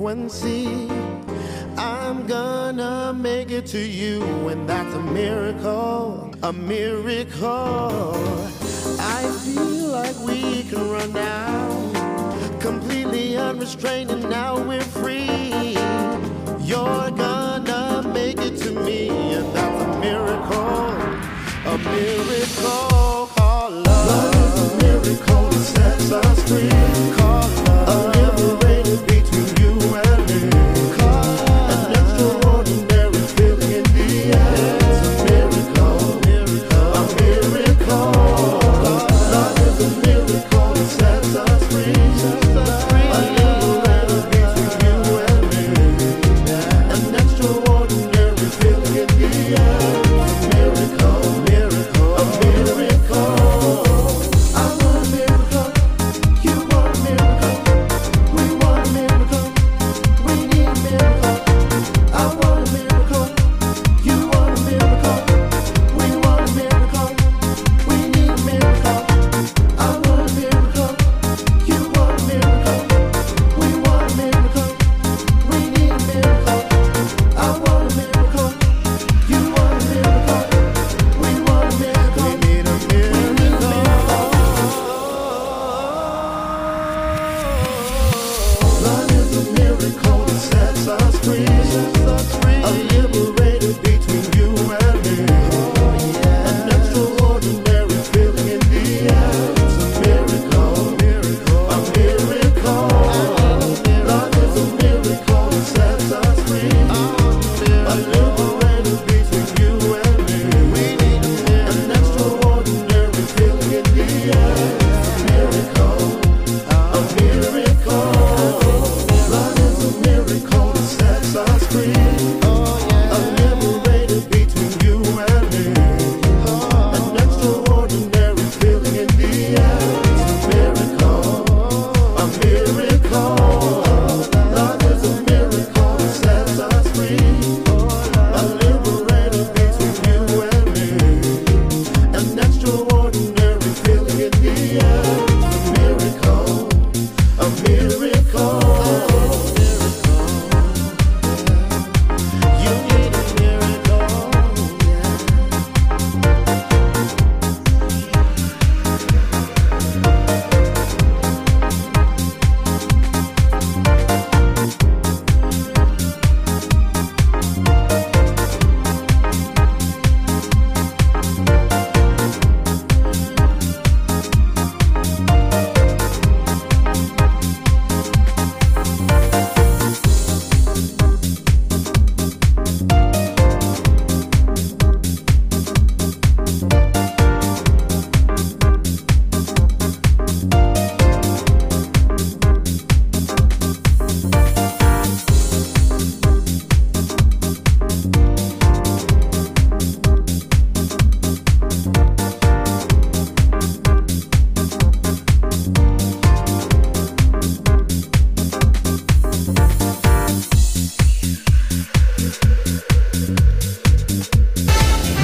frequency. I'm gonna make it to you, and that's a miracle, a miracle. I feel like we can run now, completely unrestrained, and now we're free. You're gonna make it to me, and that's a miracle, a miracle. Call love. love is a miracle that sets us free. Call